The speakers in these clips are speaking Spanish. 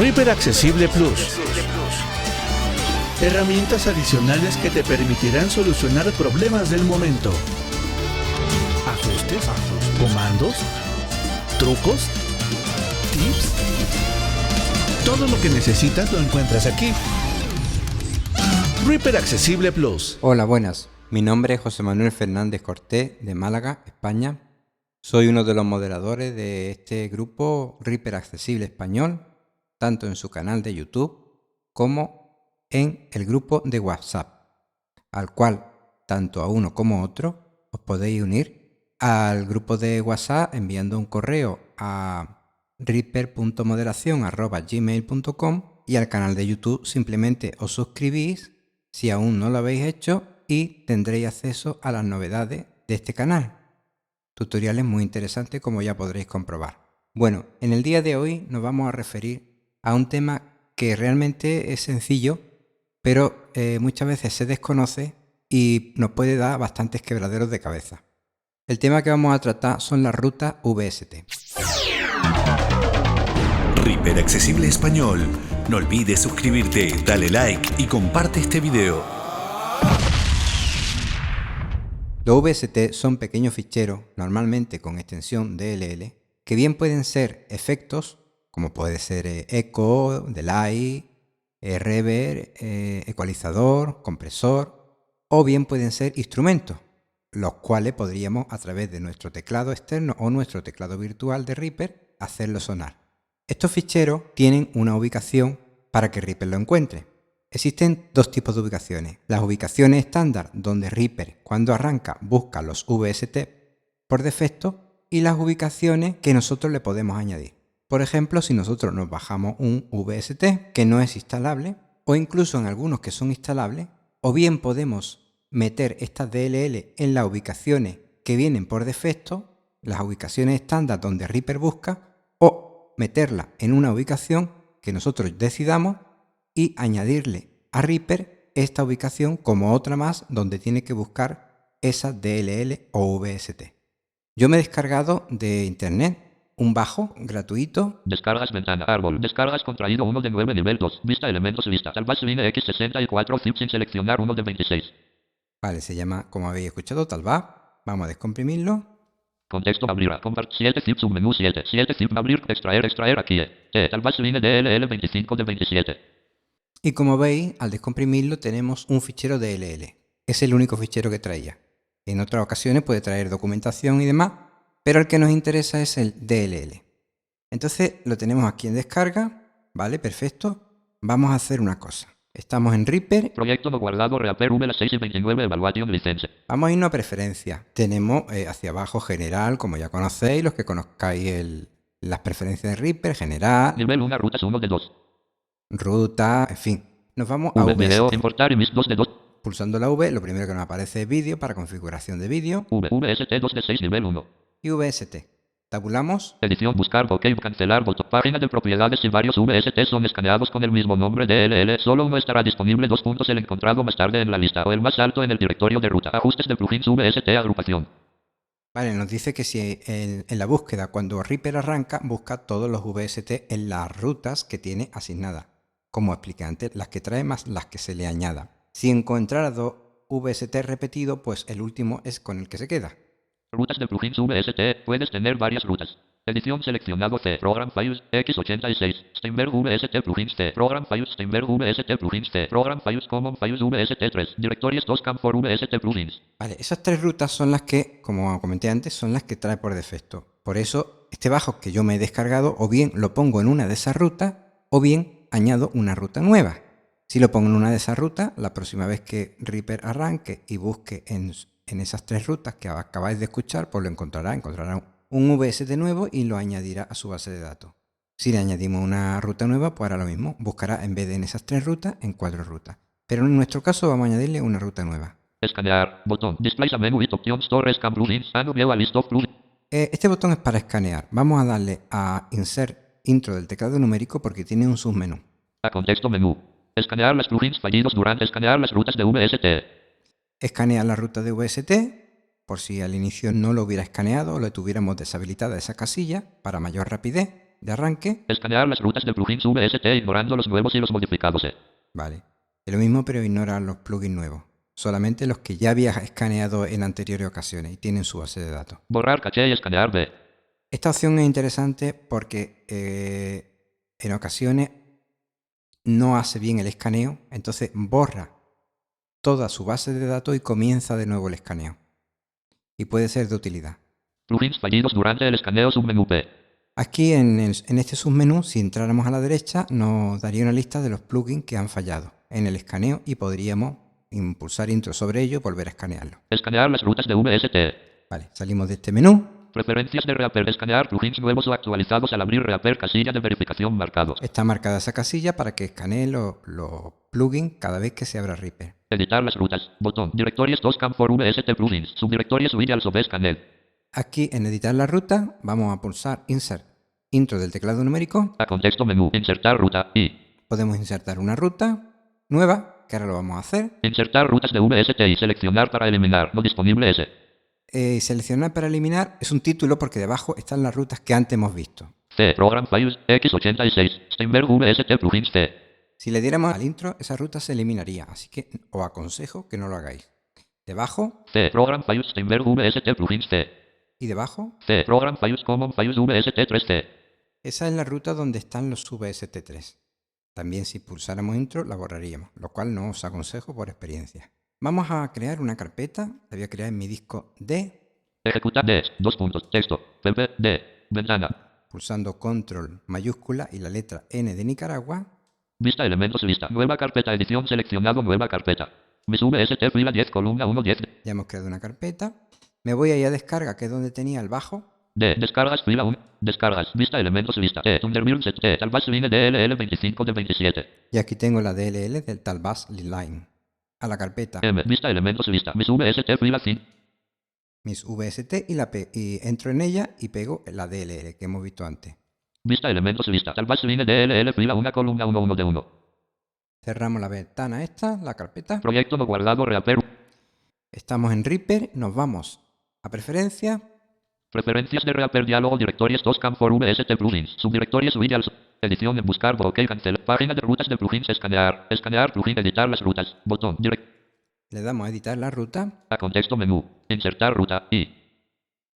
Reaper Accesible Plus. Herramientas adicionales que te permitirán solucionar problemas del momento. Ajustes, comandos, trucos, tips. Todo lo que necesitas lo encuentras aquí. Reaper Accesible Plus. Hola, buenas. Mi nombre es José Manuel Fernández Cortés de Málaga, España. Soy uno de los moderadores de este grupo Reaper Accesible Español, tanto en su canal de YouTube como en el grupo de WhatsApp, al cual tanto a uno como a otro os podéis unir al grupo de WhatsApp enviando un correo a reaper.moderación.gmail.com y al canal de YouTube simplemente os suscribís si aún no lo habéis hecho y tendréis acceso a las novedades de este canal. Tutoriales muy interesantes como ya podréis comprobar. Bueno, en el día de hoy nos vamos a referir a un tema que realmente es sencillo pero eh, muchas veces se desconoce y nos puede dar bastantes quebraderos de cabeza. El tema que vamos a tratar son las rutas VST. Reaper Accesible Español. No olvides suscribirte, dale like y comparte este video. Los VST son pequeños ficheros, normalmente con extensión DLL, que bien pueden ser efectos, como puede ser eh, eco, delay, eh, reverb, eh, ecualizador, compresor, o bien pueden ser instrumentos, los cuales podríamos a través de nuestro teclado externo o nuestro teclado virtual de Reaper hacerlo sonar. Estos ficheros tienen una ubicación para que Reaper lo encuentre. Existen dos tipos de ubicaciones. Las ubicaciones estándar, donde Reaper cuando arranca busca los VST por defecto, y las ubicaciones que nosotros le podemos añadir. Por ejemplo, si nosotros nos bajamos un VST que no es instalable, o incluso en algunos que son instalables, o bien podemos meter estas DLL en las ubicaciones que vienen por defecto, las ubicaciones estándar donde Reaper busca, o meterla en una ubicación que nosotros decidamos y añadirle a Reaper esta ubicación como otra más donde tiene que buscar esa DLL o VST. Yo me he descargado de internet un bajo gratuito. Descargas ventana, árbol, descargas contraído 1 de 9 nivel 2, vista elementos lista, Talbot X64 zip sin seleccionar 1 de 26. Vale, se llama, como habéis escuchado, Talbot. Vamos a descomprimirlo. Contexto abrir, compart 7 zip submenú 7, 7 zip abrir, extraer, extraer aquí. Eh, Talbot DLL 25 de 27. Y como veis, al descomprimirlo tenemos un fichero DLL. Es el único fichero que traía. En otras ocasiones puede traer documentación y demás, pero el que nos interesa es el DLL. Entonces lo tenemos aquí en descarga, ¿vale? Perfecto. Vamos a hacer una cosa. Estamos en Reaper. Proyecto no guardado Reaper v 6 y 29 Evaluation License. Vamos a irnos a preferencias. Tenemos eh, hacia abajo general, como ya conocéis, los que conozcáis las preferencias de Reaper, general. Nivel 1, rutas 1 de 2. Ruta, en fin. Nos vamos a v, video, importar mis 2 de 2. Pulsando la V, lo primero que nos aparece es vídeo para configuración de vídeo. V, VST 2 de 6 nivel 1 y VST. Tabulamos. Edición, buscar, ok, cancelar, botón. Página de propiedades y varios VST son escaneados con el mismo nombre de LL. Solo uno estará disponible. Dos puntos el encontrado más tarde en la lista o el más alto en el directorio de ruta. Ajustes de plugins VST agrupación. Vale, nos dice que si en, en la búsqueda, cuando Reaper arranca, busca todos los VST en las rutas que tiene asignadas. Como expliqué antes, las que trae más las que se le añada. Si encontrara dos VST repetidos, pues el último es con el que se queda. Rutas de plugins VST. Puedes tener varias rutas. Edición seleccionado C. Program Files X86. Steinberg VST Plugins C. Program Files Steinberg VST Plugins C. Program Files Common Files VST 3. Directorios 2 for VST Plugins. Vale, esas tres rutas son las que, como comenté antes, son las que trae por defecto. Por eso, este bajo que yo me he descargado, o bien lo pongo en una de esas rutas, o bien añado una ruta nueva. Si lo pongo en una de esas rutas, la próxima vez que Reaper arranque y busque en en esas tres rutas que acabáis de escuchar, pues lo encontrará, encontrará un VST nuevo y lo añadirá a su base de datos. Si le añadimos una ruta nueva, pues hará lo mismo, buscará en vez de en esas tres rutas, en cuatro rutas. Pero en nuestro caso vamos a añadirle una ruta nueva. Escanear, botón, display menu option store scan plugins, list of plugins. Eh, este botón es para escanear. Vamos a darle a insert intro del teclado numérico porque tiene un submenú. A contexto menú. Escanear las plugins fallidos durante escanear las rutas de VST. Escanea la ruta de VST, por si al inicio no lo hubiera escaneado o le tuviéramos deshabilitada esa casilla para mayor rapidez. de arranque. Escanear las rutas de plugins VST ignorando los nuevos y los modificados. E. Vale. Es lo mismo, pero ignora los plugins nuevos. Solamente los que ya habías escaneado en anteriores ocasiones y tienen su base de datos. Borrar caché y escanear B. Esta opción es interesante porque eh, en ocasiones no hace bien el escaneo, entonces borra toda su base de datos y comienza de nuevo el escaneo. Y puede ser de utilidad. Plugins fallidos durante el escaneo submenú P. Aquí en, el- en este submenú, si entráramos a la derecha, nos daría una lista de los plugins que han fallado en el escaneo y podríamos impulsar intro sobre ello y volver a escanearlo. Escanear las rutas de VST. Vale, salimos de este menú. Preferencias de Reaper. Escanear plugins nuevos o actualizados al abrir Reaper casilla de verificación marcados. Está marcada esa casilla para que escanee los, plugins cada vez que se abra Reaper. Editar las rutas. Botón. Directorios 2 Camp for VST plugins. Subdirectorio subir al sobre escanel. Aquí en editar la ruta vamos a pulsar Insert Intro del teclado numérico. A contexto menú. Insertar ruta. Y. Podemos insertar una ruta nueva, que ahora lo vamos a hacer. Insertar rutas de VST y seleccionar para eliminar. No disponible S. Eh, seleccionar para eliminar es un título porque debajo están las rutas que antes hemos visto. C. Program Files. X86. Steinberg VST plugins C. Si le diéramos al intro, esa ruta se eliminaría, así que os aconsejo que no lo hagáis. Debajo C. Program Files. Steinberg VST plugins C. y debajo, C. Program Files Common Files VST 3C. esa es la ruta donde están los VST3. También si pulsáramos intro la borraríamos, lo cual no os aconsejo por experiencia. Vamos a crear una carpeta, la voy a crear en mi disco D, Ejecutar D. Dos puntos. Texto. PP. D. Ventana. pulsando control mayúscula y la letra N de Nicaragua, Vista elementos lista. Nueva carpeta. Edición seleccionado. Nueva carpeta. Mis VST fila 10 columna 1 10 ya hemos creado una carpeta. Me voy ahí a descarga, que es donde tenía el bajo, D. Descargas fila 1. Descargas. Vista elementos lista. E. Thunderbird set. Talbas line DLL 25 de 27. y aquí tengo la DLL del Talbas Line. A la carpeta M. Vista elementos lista. Mis VST fila 5. mis VST y, la pe- y entro en ella y pego la DLL que hemos visto antes. Vista elementos lista. Talbas line DLL fila 1 columna 1 1 de 1. Cerramos la ventana esta, la carpeta. Proyecto no guardado Reaper. Estamos en Reaper, nos vamos a preferencia, Preferencias de Reaper diálogo directorios 2 Camp for VST plugins. Subdirectorio subir al edición en buscar bloque cancelar. Página de rutas de plugins escanear. Escanear plugin editar las rutas. Botón direct. le damos a editar la ruta A contexto menú. Insertar ruta y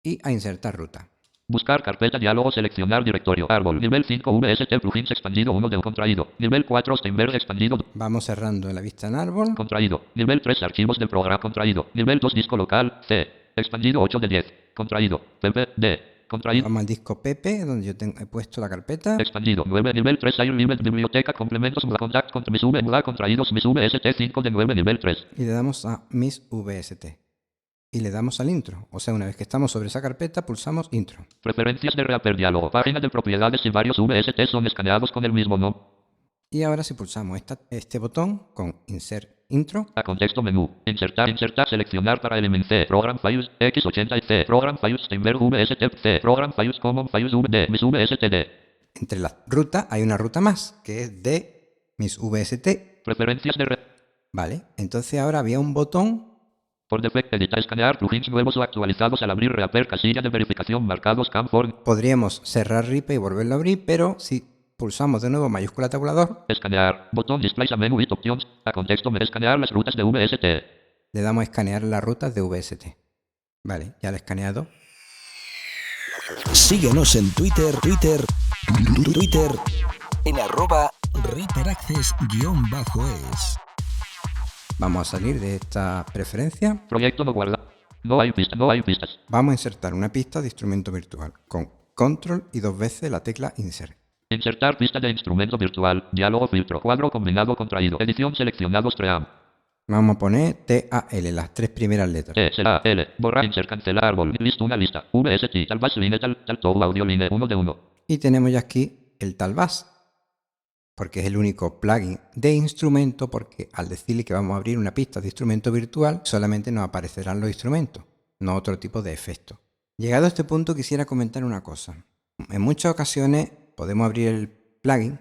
y a insertar ruta. buscar carpeta diálogo seleccionar directorio árbol. Nivel 5 VST plugins expandido 1 de contraído. Nivel 4 Steinberg expandido Vamos cerrando la vista en árbol. contraído. Nivel 3 archivos del programa contraído. Nivel 2 disco local C. Expandido 8 de 10. Contraído. PP D. Contraído. Vamos al disco PP, donde yo tengo- he puesto la carpeta. Expandido 9 nivel 3 Air Limit Biblioteca Complementos Mula Contact contra mis V Mula contraídos mis VST 5 de 9 nivel 3 y le damos a mis VST. Y le damos al intro. O sea, una vez que estamos sobre esa carpeta, pulsamos intro. Preferencias de Reaper Diálogo Página de propiedades y varios VST son escaneados con el mismo nombre Y ahora si pulsamos esta- este botón con insert intro, A contexto menú. Insertar Insertar Seleccionar para eliminar C. Program Files X80 y C Program Files Steinberg VST C. Program Files Common Files VD mis VSTD entre las rutas hay una ruta más, que es de mis VST. Preferencias de Re. Vale, entonces ahora había un botón. Por defecto editar escanear plugins nuevos o actualizados al abrir Reaper casilla de verificación marcados Camfor Podríamos cerrar RIPE y volverlo a abrir, pero si pulsamos de nuevo mayúscula tabulador, Escanear Botón Display a Menu Options A contexto me escanear las rutas de VST le damos a escanear las rutas de VST. Vale, ya lo he escaneado. Síguenos en Twitter, Twitter, Twitter, en arroba ReaperAccess-es. Vamos a salir de esta preferencia. Proyecto no guarda. No hay pistas, no hay pistas. Vamos a insertar una pista de instrumento virtual con control y dos veces la tecla insert. Insertar pista de instrumento virtual. Diálogo filtro. Cuadro combinado contraído. Edición seleccionados Tream. Vamos a poner TAL, las tres primeras letras. E, A, L. Borrar, insert, cancelar, árbol. Lista una lista. VST, tal base line, tal, tal, todo audio line, uno de uno. Y tenemos ya aquí el tal bass, porque es el único plugin de instrumento, porque al decirle que vamos a abrir una pista de instrumento virtual, solamente nos aparecerán los instrumentos, no otro tipo de efecto. Llegado a este punto quisiera comentar una cosa. En muchas ocasiones podemos abrir el plugin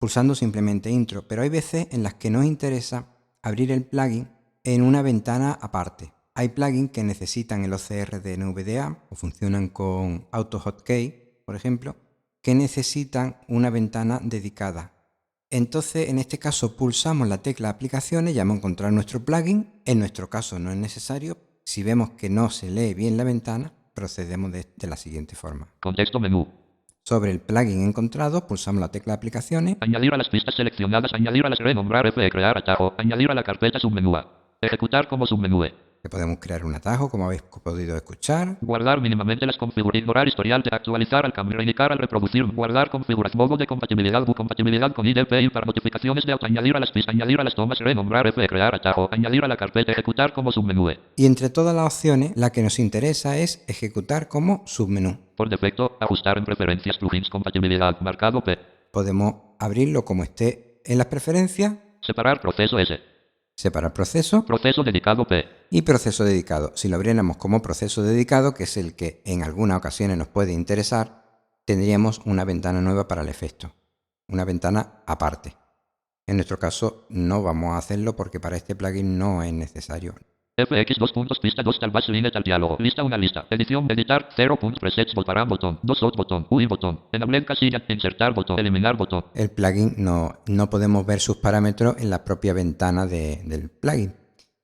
pulsando simplemente intro, pero hay veces en las que nos interesa abrir el plugin en una ventana aparte. Hay plugins que necesitan el OCR de NVDA o funcionan con AutoHotkey, por ejemplo, que necesitan una ventana dedicada. Entonces, en este caso, pulsamos la tecla aplicaciones y vamos a encontrar nuestro plugin. En nuestro caso no es necesario. Si vemos que no se lee bien la ventana, procedemos de, de la siguiente forma. Contexto menú. Sobre el plugin encontrado, pulsamos la tecla aplicaciones Añadir a las pistas seleccionadas. Añadir a las renombrar FE. Crear atajo. Añadir a la carpeta submenú. Ejecutar como submenú. E. que podemos crear un atajo, como habéis podido escuchar. Guardar mínimamente las configuraciones. Ignorar historial de actualizar al cambio. Indicar al reproducir. Guardar configuración. Modo de compatibilidad. Bu compatibilidad con IDPI para notificaciones de auto. Añadir a las pistas. Añadir a las tomas. Renombrar FE. Crear atajo. Añadir a la carpeta. Ejecutar como submenú. E. Y entre todas las opciones, la que nos interesa es ejecutar como submenú. Por defecto, ajustar en preferencias. Plugins compatibilidad. Marcado P. Podemos abrirlo como esté en las preferencias, Separar proceso S. separar proceso Proceso dedicado P. y proceso dedicado. Si lo abriéramos como proceso dedicado, que es el que en algunas ocasiones nos puede interesar, tendríamos una ventana nueva para el efecto, una ventana aparte. En nuestro caso no vamos a hacerlo porque para este plugin no es necesario. FX 2 puntos pista 2 tal line tal diálogo. Lista una lista. Edición editar 0 puntos presets voltarán botón. 2 out botón. UI botón. Enabler casilla. Insertar botón. Eliminar botón. El plugin no, no podemos ver sus parámetros en la propia ventana de- del plugin.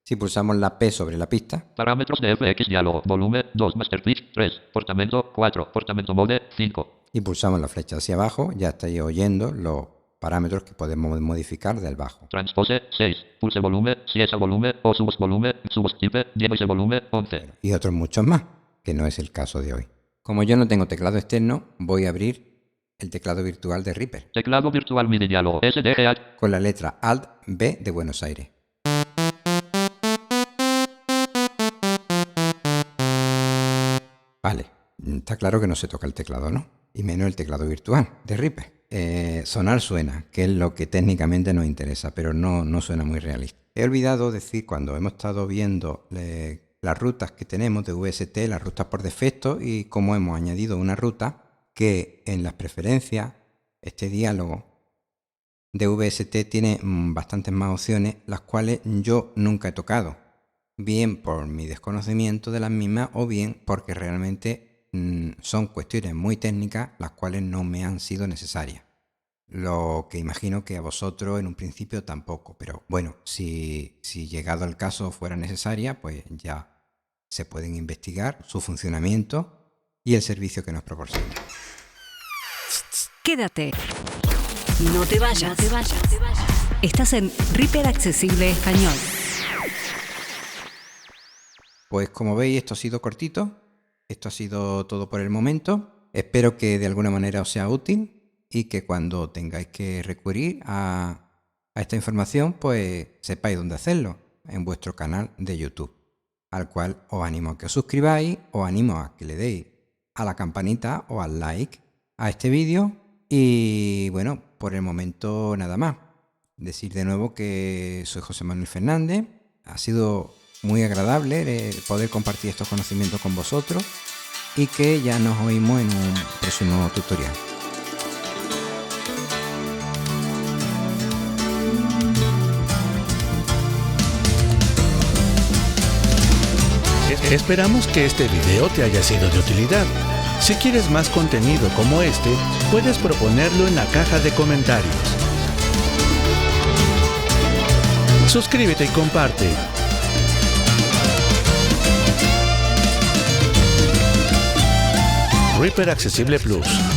Si pulsamos la P sobre la pista, Parámetros de FX diálogo. Volumen 2 master pitch 3. Portamento 4. Portamento mode 5. y pulsamos la flecha hacia abajo, ya estáis oyendo los parámetros que podemos modificar del bajo. Transpose 6. Pulse volumen. Si es volumen o subos volumen. Subos. Lleva ese volumen 11. Y otros muchos más, que no es el caso de hoy. Como yo no tengo teclado externo, voy a abrir el teclado virtual de Reaper Teclado virtual MIDI diálogo. SDGH. con la letra Alt B de Buenos Aires. Vale, está claro que no se toca el teclado, ¿no? Y menos el teclado virtual de Reaper. Eh, sonar suena, que es lo que técnicamente nos interesa, pero no, no suena muy realista. He olvidado decir cuando hemos estado viendo las rutas que tenemos de VST, las rutas por defecto y cómo hemos añadido una ruta que en las preferencias, este diálogo de VST tiene mm, bastantes más opciones, las cuales yo nunca he tocado. Bien por mi desconocimiento de las mismas o bien porque realmente son cuestiones muy técnicas las cuales no me han sido necesarias. Lo que imagino que a vosotros en un principio tampoco, pero bueno, si, si llegado el caso fuera necesaria, pues ya se pueden investigar su funcionamiento y el servicio que nos proporciona. Quédate. No te vayas. No te vayas. Estás en Reaper Accesible Español. Pues como veis, esto ha sido cortito. Esto ha sido todo por el momento. Espero que de alguna manera os sea útil y que cuando tengáis que recurrir a, esta información, pues sepáis dónde hacerlo en vuestro canal de YouTube, al cual os animo a que os suscribáis, os animo a que le deis a la campanita o al like a este vídeo y bueno, por el momento nada más. Decir de nuevo que soy José Manuel Fernández. Ha sido muy agradable el poder compartir estos conocimientos con vosotros y que ya nos oímos en un próximo tutorial. Esperamos que este video te haya sido de utilidad. Si quieres más contenido como este, puedes proponerlo en la caja de comentarios. Suscríbete y comparte. Reaper Accesible Plus.